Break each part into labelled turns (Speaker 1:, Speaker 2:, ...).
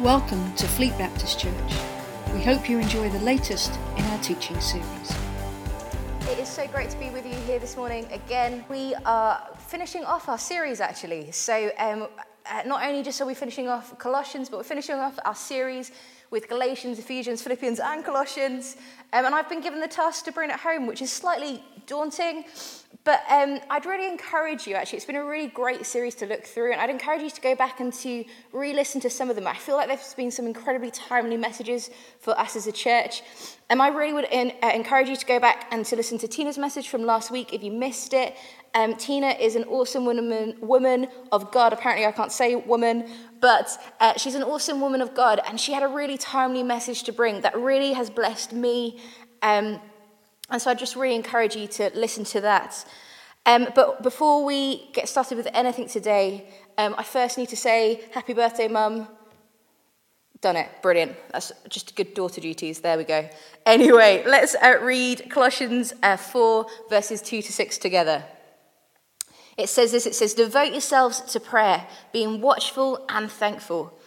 Speaker 1: Welcome to Fleet Baptist Church. We hope you enjoy the latest in our teaching series.
Speaker 2: It is so great to be with you here this morning again. We are finishing off our series actually. So, um, uh, not only just are we finishing off Colossians, but we're finishing off our series with Galatians, Ephesians, Philippians, and Colossians. Um, and I've been given the task to bring it home, which is slightly daunting. But um, I'd really encourage you, actually, it's been a really great series to look through, and I'd encourage you to go back and to re listen to some of them. I feel like there's been some incredibly timely messages for us as a church. And I really would in, uh, encourage you to go back and to listen to Tina's message from last week if you missed it. Um, Tina is an awesome woman, woman of God. Apparently, I can't say woman, but uh, she's an awesome woman of God, and she had a really timely message to bring that really has blessed me. Um, and so I just really encourage you to listen to that. Um, but before we get started with anything today, um, I first need to say happy birthday, Mum. Done it. Brilliant. That's just good daughter duties. There we go. Anyway, let's uh, read Colossians uh, 4, verses 2 to 6 together. It says this it says, Devote yourselves to prayer, being watchful and thankful.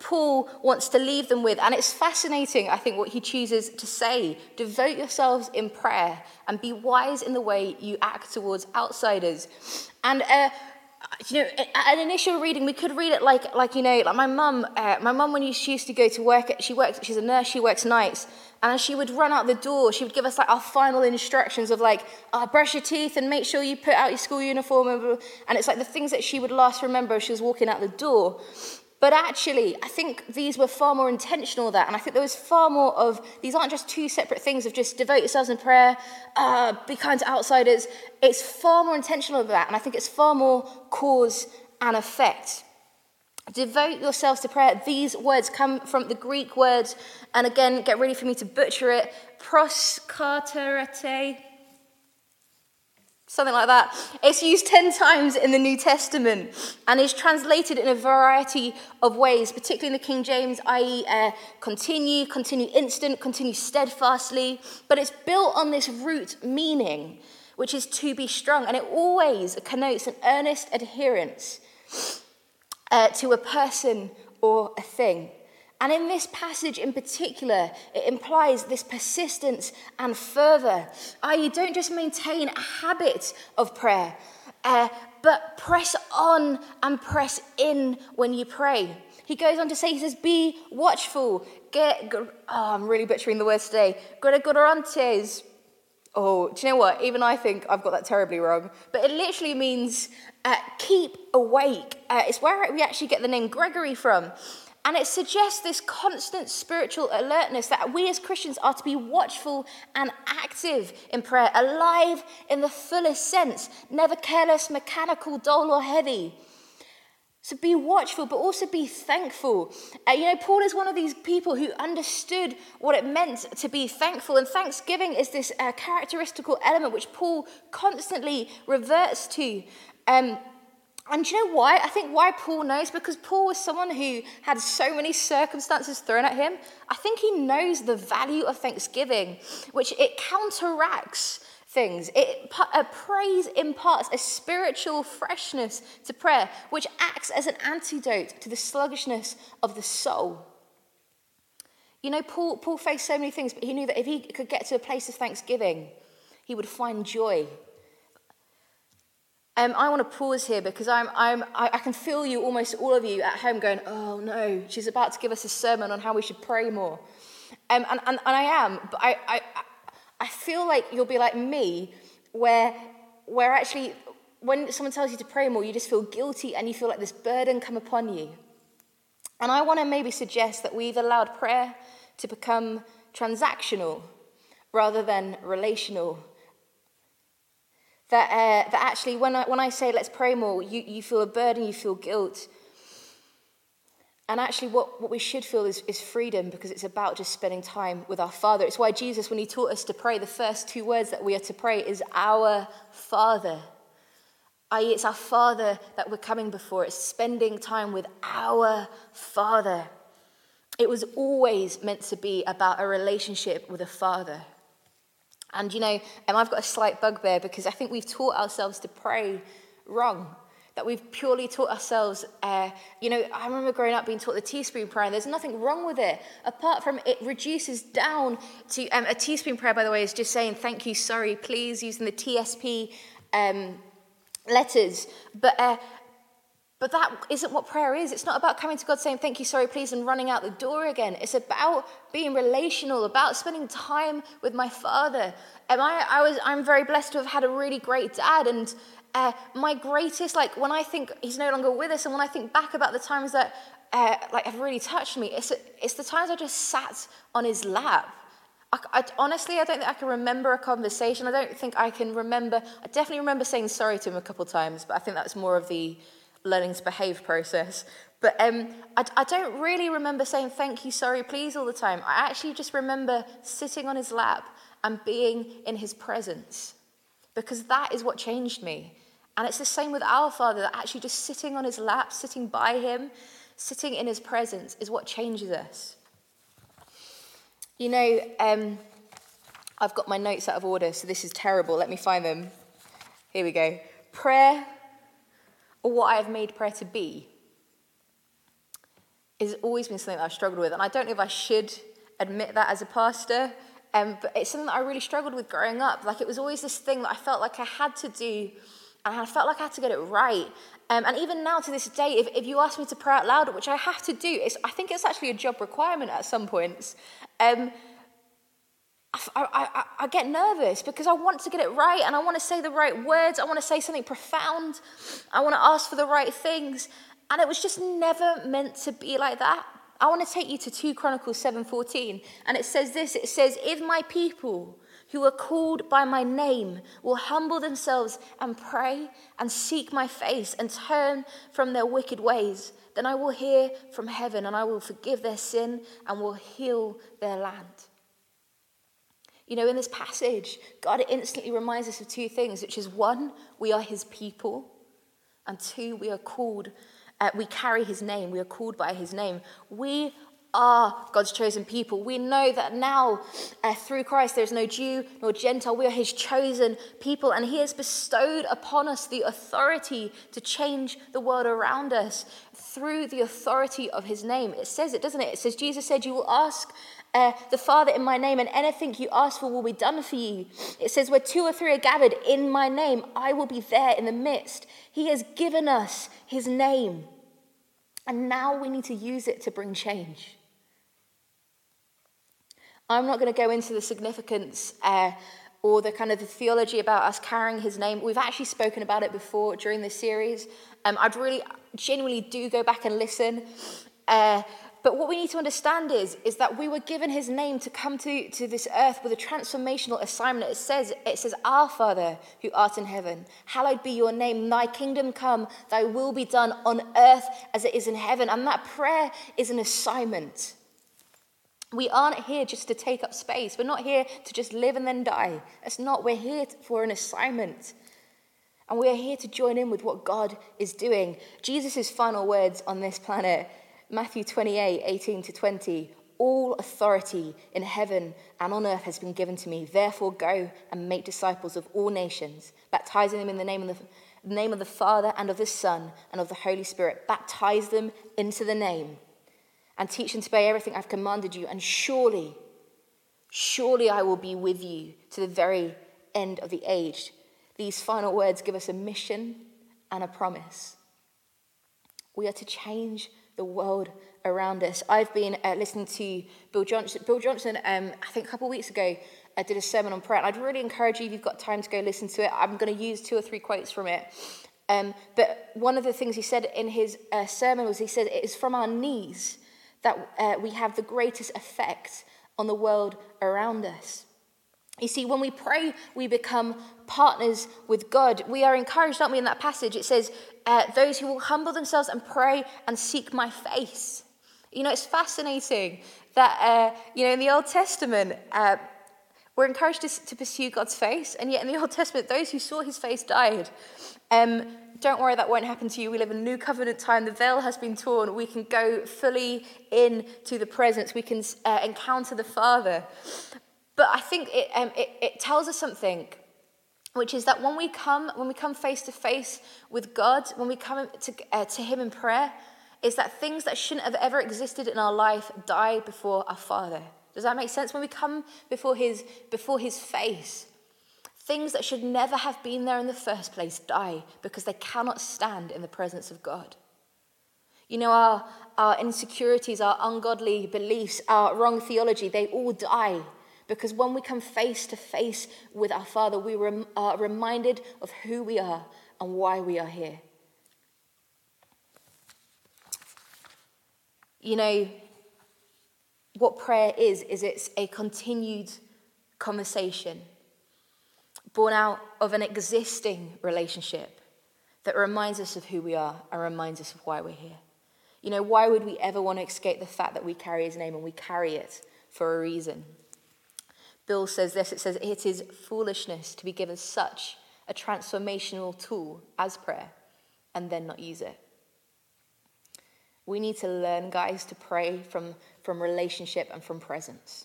Speaker 2: Paul wants to leave them with. And it's fascinating, I think, what he chooses to say. Devote yourselves in prayer and be wise in the way you act towards outsiders. And, uh, you know, an initial reading, we could read it like, like you know, like my mum, uh, my mum, when she used to go to work, she works, she's a nurse, she works nights. And she would run out the door, she would give us like our final instructions of like, oh, brush your teeth and make sure you put out your school uniform. And it's like the things that she would last remember she was walking out the door. But actually, I think these were far more intentional that, and I think there was far more of these aren't just two separate things of just devote yourselves in prayer, uh, be kind to outsiders. It's far more intentional than that, and I think it's far more cause and effect. Devote yourselves to prayer. These words come from the Greek words, and again, get ready for me to butcher it. Proskarterete, something like that. It's used 10 times in the New Testament and is translated in a variety of ways, particularly in the King James, i.e., uh, continue, continue instant, continue steadfastly. But it's built on this root meaning, which is to be strong, and it always connotes an earnest adherence uh, to a person or a thing. And in this passage in particular, it implies this persistence and fervor. I.e., don't just maintain a habit of prayer, uh, but press on and press in when you pray. He goes on to say, he says, be watchful. Get, oh, I'm really butchering the words today. Gregorantes. Oh, do you know what? Even I think I've got that terribly wrong. But it literally means uh, keep awake. Uh, it's where we actually get the name Gregory from. And it suggests this constant spiritual alertness that we as Christians are to be watchful and active in prayer, alive in the fullest sense, never careless, mechanical, dull, or heavy. So be watchful, but also be thankful. Uh, you know, Paul is one of these people who understood what it meant to be thankful. And thanksgiving is this uh, characteristical element which Paul constantly reverts to. Um, and do you know why? I think why Paul knows because Paul was someone who had so many circumstances thrown at him. I think he knows the value of thanksgiving, which it counteracts things. It uh, praise imparts a spiritual freshness to prayer, which acts as an antidote to the sluggishness of the soul. You know, Paul, Paul faced so many things, but he knew that if he could get to a place of thanksgiving, he would find joy um, I want to pause here because I'm, I'm, I, I can feel you, almost all of you at home, going, oh no, she's about to give us a sermon on how we should pray more. Um, and, and, and I am, but I, I, I feel like you'll be like me, where, where actually, when someone tells you to pray more, you just feel guilty and you feel like this burden come upon you. And I want to maybe suggest that we've allowed prayer to become transactional rather than relational that, uh, that actually, when I, when I say let's pray more, you, you feel a burden, you feel guilt. And actually, what, what we should feel is, is freedom because it's about just spending time with our Father. It's why Jesus, when he taught us to pray, the first two words that we are to pray is our Father. I.e., it's our Father that we're coming before. It's spending time with our Father. It was always meant to be about a relationship with a Father. And you know, and I've got a slight bugbear because I think we've taught ourselves to pray wrong that we've purely taught ourselves. Uh, you know, I remember growing up being taught the teaspoon prayer, and there's nothing wrong with it, apart from it reduces down to um, a teaspoon prayer, by the way, is just saying thank you, sorry, please, using the TSP um, letters. But uh, but that isn't what prayer is. It's not about coming to God saying, Thank you, sorry, please, and running out the door again. It's about being relational, about spending time with my Father. And I, I was, I'm very blessed to have had a really great dad. And uh, my greatest, like when I think he's no longer with us, and when I think back about the times that uh, like have really touched me, it's, it's the times I just sat on his lap. I, I, honestly, I don't think I can remember a conversation. I don't think I can remember. I definitely remember saying sorry to him a couple times, but I think that was more of the learning to behave process. But um, I, I don't really remember saying thank you, sorry, please all the time. I actually just remember sitting on his lap and being in his presence because that is what changed me. And it's the same with our Father, that actually just sitting on his lap, sitting by him, sitting in his presence is what changes us. You know, um, I've got my notes out of order, so this is terrible. Let me find them. Here we go. Prayer, or what I have made prayer to be, has always been something that I've struggled with. And I don't know if I should admit that as a pastor, um, but it's something that I really struggled with growing up. Like it was always this thing that I felt like I had to do, and I felt like I had to get it right. Um, and even now to this day, if, if you ask me to pray out loud, which I have to do, it's, I think it's actually a job requirement at some points. Um, I, I, I, get nervous because I want to get it right and I want to say the right words. I want to say something profound. I want to ask for the right things. And it was just never meant to be like that. I want to take you to 2 Chronicles 7:14 and it says this it says if my people who are called by my name will humble themselves and pray and seek my face and turn from their wicked ways then I will hear from heaven and I will forgive their sin and will heal their land. You know, in this passage, God instantly reminds us of two things, which is one, we are his people, and two, we are called uh, we carry his name. We are called by his name. We are God's chosen people. We know that now, uh, through Christ, there is no Jew nor Gentile. We are his chosen people, and he has bestowed upon us the authority to change the world around us through the authority of his name. It says it, doesn't it? It says, Jesus said, You will ask uh, the Father in my name, and anything you ask for will be done for you. It says, Where two or three are gathered in my name, I will be there in the midst. He has given us his name, and now we need to use it to bring change. I'm not going to go into the significance uh, or the kind of the theology about us carrying his name. We've actually spoken about it before during this series. Um, I'd really, genuinely do go back and listen. Uh, but what we need to understand is, is that we were given his name to come to, to this earth with a transformational assignment. It says, it says, Our Father who art in heaven, hallowed be your name, thy kingdom come, thy will be done on earth as it is in heaven. And that prayer is an assignment. We aren't here just to take up space. We're not here to just live and then die. That's not. We're here for an assignment. And we are here to join in with what God is doing. Jesus' final words on this planet Matthew 28 18 to 20. All authority in heaven and on earth has been given to me. Therefore, go and make disciples of all nations, baptizing them in the name of the, the name of the Father and of the Son and of the Holy Spirit. Baptize them into the name and teach them to obey everything I've commanded you. And surely, surely I will be with you to the very end of the age. These final words give us a mission and a promise. We are to change the world around us. I've been uh, listening to Bill Johnson. Bill Johnson, um, I think a couple of weeks ago, uh, did a sermon on prayer, and I'd really encourage you if you've got time to go listen to it. I'm going to use two or three quotes from it. Um, but one of the things he said in his uh, sermon was he said, It is from our knees that uh, we have the greatest effect on the world around us. You see, when we pray, we become partners with God. We are encouraged, aren't we, in that passage? It says, uh, Those who will humble themselves and pray and seek my face. You know, it's fascinating that, uh, you know, in the Old Testament, uh, we're encouraged to, to, pursue God's face, and yet in the Old Testament, those who saw his face died. Um, don't worry, that won't happen to you. We live in a new covenant time. The veil has been torn. We can go fully into the presence. We can uh, encounter the Father. But I think it, um, it, it tells us something which is that when we come when we come face to face with God, when we come to, uh, to Him in prayer, is that things that shouldn't have ever existed in our life die before our Father. Does that make sense? When we come before His before His face, things that should never have been there in the first place die because they cannot stand in the presence of God. You know, our, our insecurities, our ungodly beliefs, our wrong theology, they all die because when we come face to face with our Father, we are reminded of who we are and why we are here. You know, what prayer is, is it's a continued conversation born out of an existing relationship that reminds us of who we are and reminds us of why we're here. You know, why would we ever want to escape the fact that we carry his name and we carry it for a reason? Bill says this it says, It is foolishness to be given such a transformational tool as prayer and then not use it. We need to learn, guys, to pray from, from relationship and from presence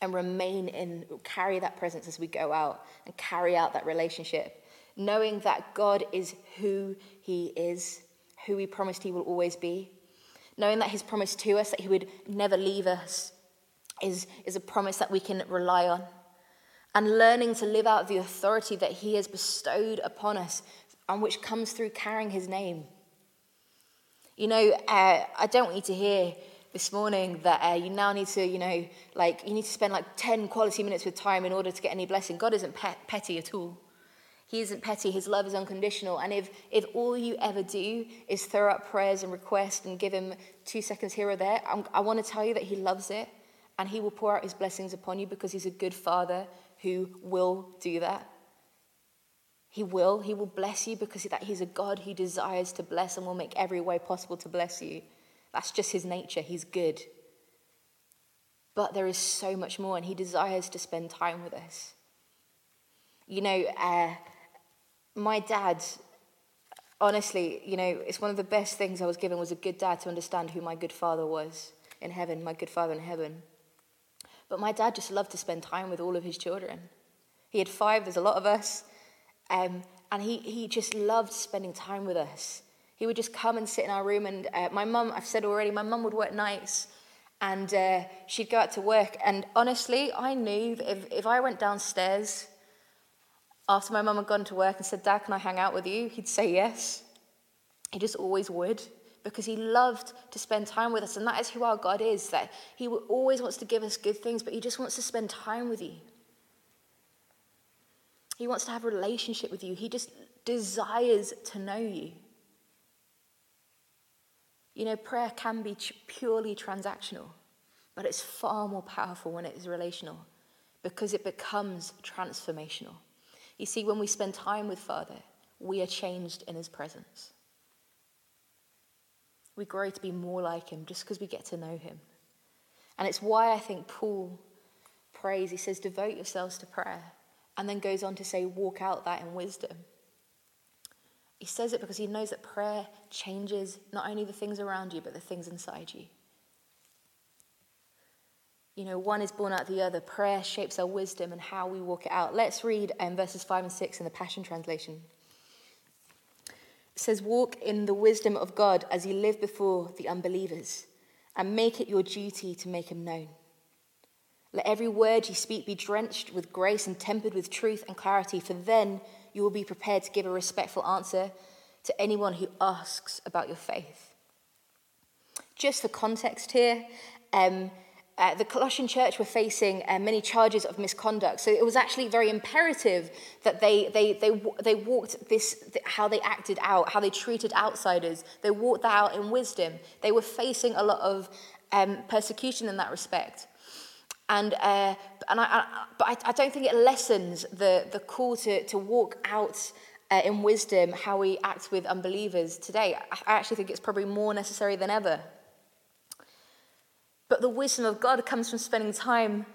Speaker 2: and remain in, carry that presence as we go out and carry out that relationship, knowing that God is who He is, who He promised He will always be, knowing that His promise to us that He would never leave us is, is a promise that we can rely on. And learning to live out the authority that He has bestowed upon us, and which comes through carrying His name. You know, uh, I don't want you to hear this morning that uh, you now need to, you know, like, you need to spend like 10 quality minutes with time in order to get any blessing. God isn't pet- petty at all. He isn't petty. His love is unconditional. And if, if all you ever do is throw up prayers and requests and give him two seconds here or there, I'm, I want to tell you that he loves it and he will pour out his blessings upon you because he's a good father who will do that. He will. He will bless you because that he's a God who desires to bless and will make every way possible to bless you. That's just his nature. He's good. But there is so much more, and he desires to spend time with us. You know, uh, my dad, honestly, you know, it's one of the best things I was given was a good dad to understand who my good father was in heaven, my good father in heaven. But my dad just loved to spend time with all of his children. He had five, there's a lot of us. Um, and he, he just loved spending time with us. He would just come and sit in our room. And uh, my mum, I've said already, my mum would work nights and uh, she'd go out to work. And honestly, I knew that if, if I went downstairs after my mum had gone to work and said, Dad, can I hang out with you? He'd say yes. He just always would because he loved to spend time with us. And that is who our God is, that he always wants to give us good things, but he just wants to spend time with you. He wants to have a relationship with you. He just desires to know you. You know, prayer can be purely transactional, but it's far more powerful when it is relational because it becomes transformational. You see, when we spend time with Father, we are changed in his presence. We grow to be more like him just because we get to know him. And it's why I think Paul prays, he says, devote yourselves to prayer, and then goes on to say, walk out that in wisdom. He says it because he knows that prayer changes not only the things around you, but the things inside you. You know, one is born out of the other. Prayer shapes our wisdom and how we walk it out. Let's read um, verses 5 and 6 in the Passion Translation. Says, Walk in the wisdom of God as you live before the unbelievers, and make it your duty to make him known. Let every word you speak be drenched with grace and tempered with truth and clarity, for then you will be prepared to give a respectful answer to anyone who asks about your faith. Just for context here, um, uh, the Colossian church were facing uh, many charges of misconduct. So it was actually very imperative that they, they, they, they walked this, how they acted out, how they treated outsiders. They walked that out in wisdom. They were facing a lot of um, persecution in that respect. And, uh, and I, I, but I, I, don't think it lessens the, the call to, to walk out uh, in wisdom how we act with unbelievers today. I, I actually think it's probably more necessary than ever. But the wisdom of God comes from spending time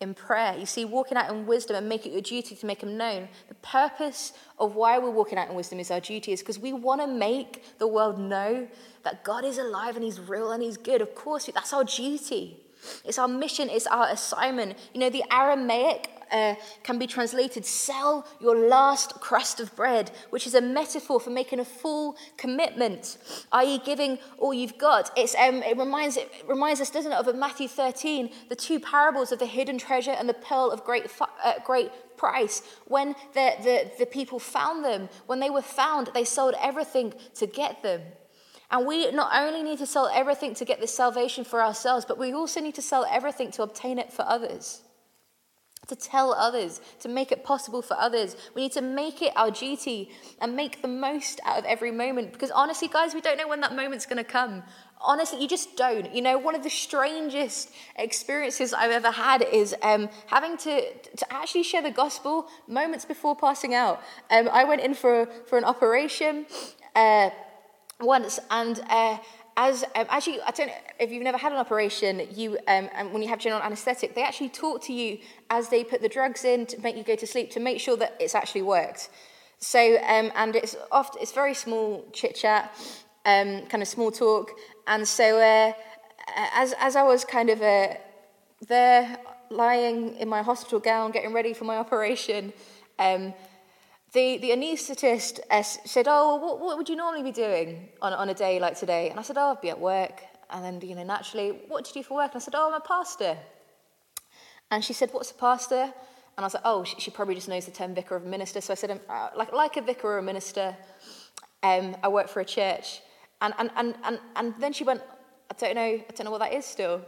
Speaker 2: in prayer. You see, walking out in wisdom and make it your duty to make Him known. The purpose of why we're walking out in wisdom is our duty, is because we want to make the world know that God is alive and He's real and He's good. Of course, that's our duty. It's our mission, it's our assignment. You know, the Aramaic uh, can be translated sell your last crust of bread, which is a metaphor for making a full commitment, i.e., giving all you've got. It's, um, it, reminds, it reminds us, doesn't it, of Matthew 13, the two parables of the hidden treasure and the pearl of great, uh, great price. When the, the, the people found them, when they were found, they sold everything to get them. And we not only need to sell everything to get this salvation for ourselves, but we also need to sell everything to obtain it for others to tell others, to make it possible for others. We need to make it our duty and make the most out of every moment because honestly, guys, we don't know when that moment's going to come. Honestly, you just don't. You know, one of the strangest experiences I've ever had is um, having to, to actually share the gospel moments before passing out. Um, I went in for, for an operation uh, once and uh, as um, I don't know if you've never had an operation, you um, and when you have general anaesthetic, they actually talk to you as they put the drugs in to make you go to sleep to make sure that it's actually worked. So, um, and it's often it's very small chit chat, um, kind of small talk, and so uh, as as I was kind of uh, there lying in my hospital gown, getting ready for my operation. Um, the, the anaesthetist uh, said, Oh, what, what would you normally be doing on, on a day like today? And I said, Oh, I'd be at work. And then, you know, naturally, what do you do for work? And I said, Oh, I'm a pastor. And she said, What's a pastor? And I was like, Oh, she, she probably just knows the term vicar of minister. So I said, uh, like, like a vicar or a minister, um, I work for a church. And, and, and, and, and then she went, I don't know, I don't know what that is still.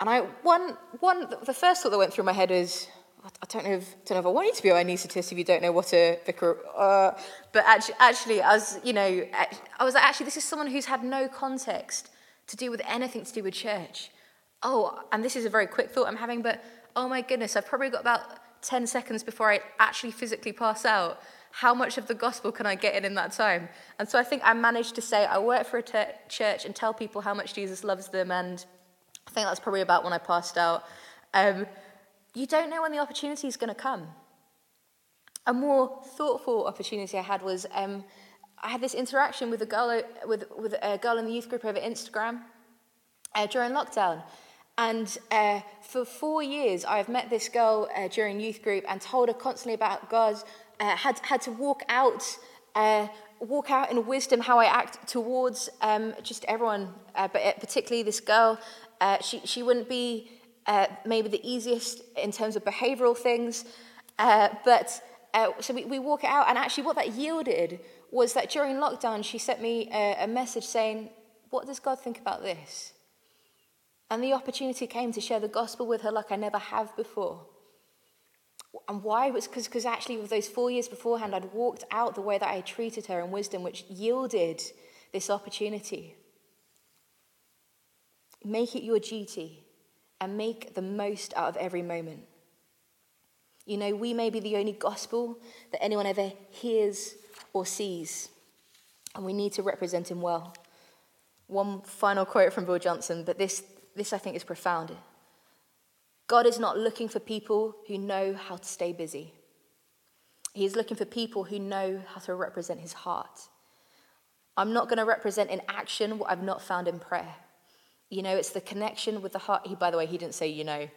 Speaker 2: And I, one, one, the first thought that went through my head is, I don't know if, don't know if I want you to be an anaesthetist if you don't know what a vicar. Uh, but actually, actually, as you know, I was like, actually, this is someone who's had no context to do with anything to do with church. Oh, and this is a very quick thought I'm having, but oh my goodness, I've probably got about 10 seconds before I actually physically pass out. How much of the gospel can I get in in that time? And so I think I managed to say, I work for a t- church and tell people how much Jesus loves them. And I think that's probably about when I passed out. Um, you don't know when the opportunity is going to come. A more thoughtful opportunity I had was um, I had this interaction with a girl with, with a girl in the youth group over Instagram uh, during lockdown. And uh, for four years, I've met this girl uh, during youth group and told her constantly about God. Uh, had had to walk out, uh, walk out in wisdom how I act towards um, just everyone, uh, but particularly this girl. she she wouldn't be uh, maybe the easiest in terms of behavioral things. Uh, but uh, so we, we, walk it out, and actually, what that yielded was that during lockdown, she sent me a, a message saying, What does God think about this? And the opportunity came to share the gospel with her like I never have before. And why? was because actually, with those four years beforehand, I'd walked out the way that I treated her in wisdom, which yielded this opportunity. Make it your duty and make the most out of every moment. You know, we may be the only gospel that anyone ever hears or sees, and we need to represent him well. One final quote from Bill Johnson, but this, this I think is profound. God is not looking for people who know how to stay busy. He is looking for people who know how to represent his heart. I'm not going to represent in action what I've not found in prayer. You know, it's the connection with the heart. He, by the way, he didn't say, you know.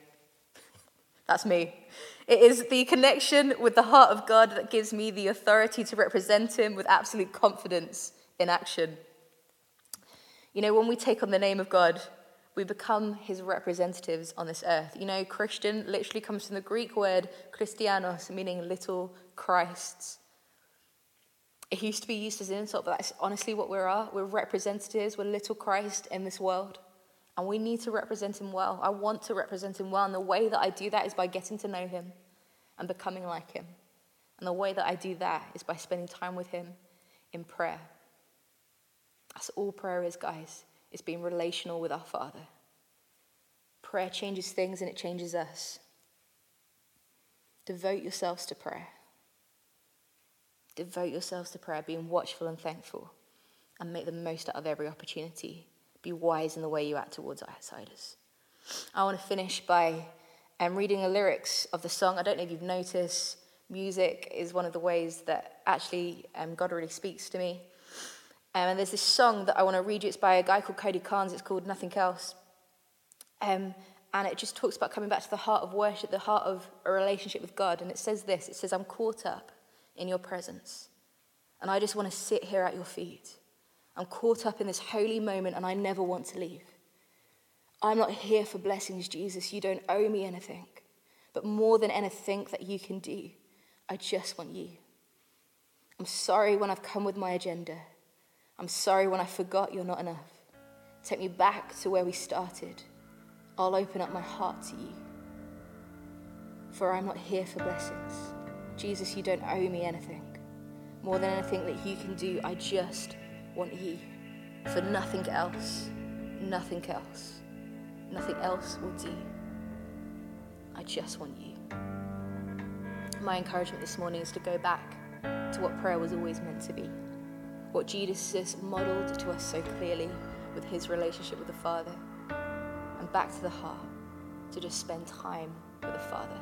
Speaker 2: That's me. It is the connection with the heart of God that gives me the authority to represent Him with absolute confidence in action. You know, when we take on the name of God, we become His representatives on this earth. You know, Christian literally comes from the Greek word Christianos, meaning little Christs. It used to be used as an insult, but that's honestly what we are. We're representatives, we're little Christ in this world. And we need to represent him well. I want to represent him well. And the way that I do that is by getting to know him and becoming like him. And the way that I do that is by spending time with him in prayer. That's all prayer is, guys. It's being relational with our Father. Prayer changes things and it changes us. Devote yourselves to prayer. Devote yourselves to prayer, being watchful and thankful, and make the most out of every opportunity be wise in the way you act towards outsiders. I want to finish by um, reading the lyrics of the song. I don't know if you've noticed, music is one of the ways that actually um, God really speaks to me. Um, and there's this song that I want to read you. It's by a guy called Cody Carnes. It's called Nothing Else. Um, and it just talks about coming back to the heart of worship, the heart of a relationship with God. And it says this it says, I'm caught up in your presence. And I just want to sit here at your feet. I'm caught up in this holy moment and I never want to leave. I'm not here for blessings, Jesus. You don't owe me anything. But more than anything that you can do, I just want you. I'm sorry when I've come with my agenda. I'm sorry when I forgot you're not enough. Take me back to where we started. I'll open up my heart to you. For I'm not here for blessings. Jesus, you don't owe me anything. More than anything that you can do, I just want you. For nothing else, nothing else, nothing else will do. I just want you. My encouragement this morning is to go back to what prayer was always meant to be. What Jesus modeled to us so clearly with his relationship with the Father. And back to the heart to just spend time with the Father.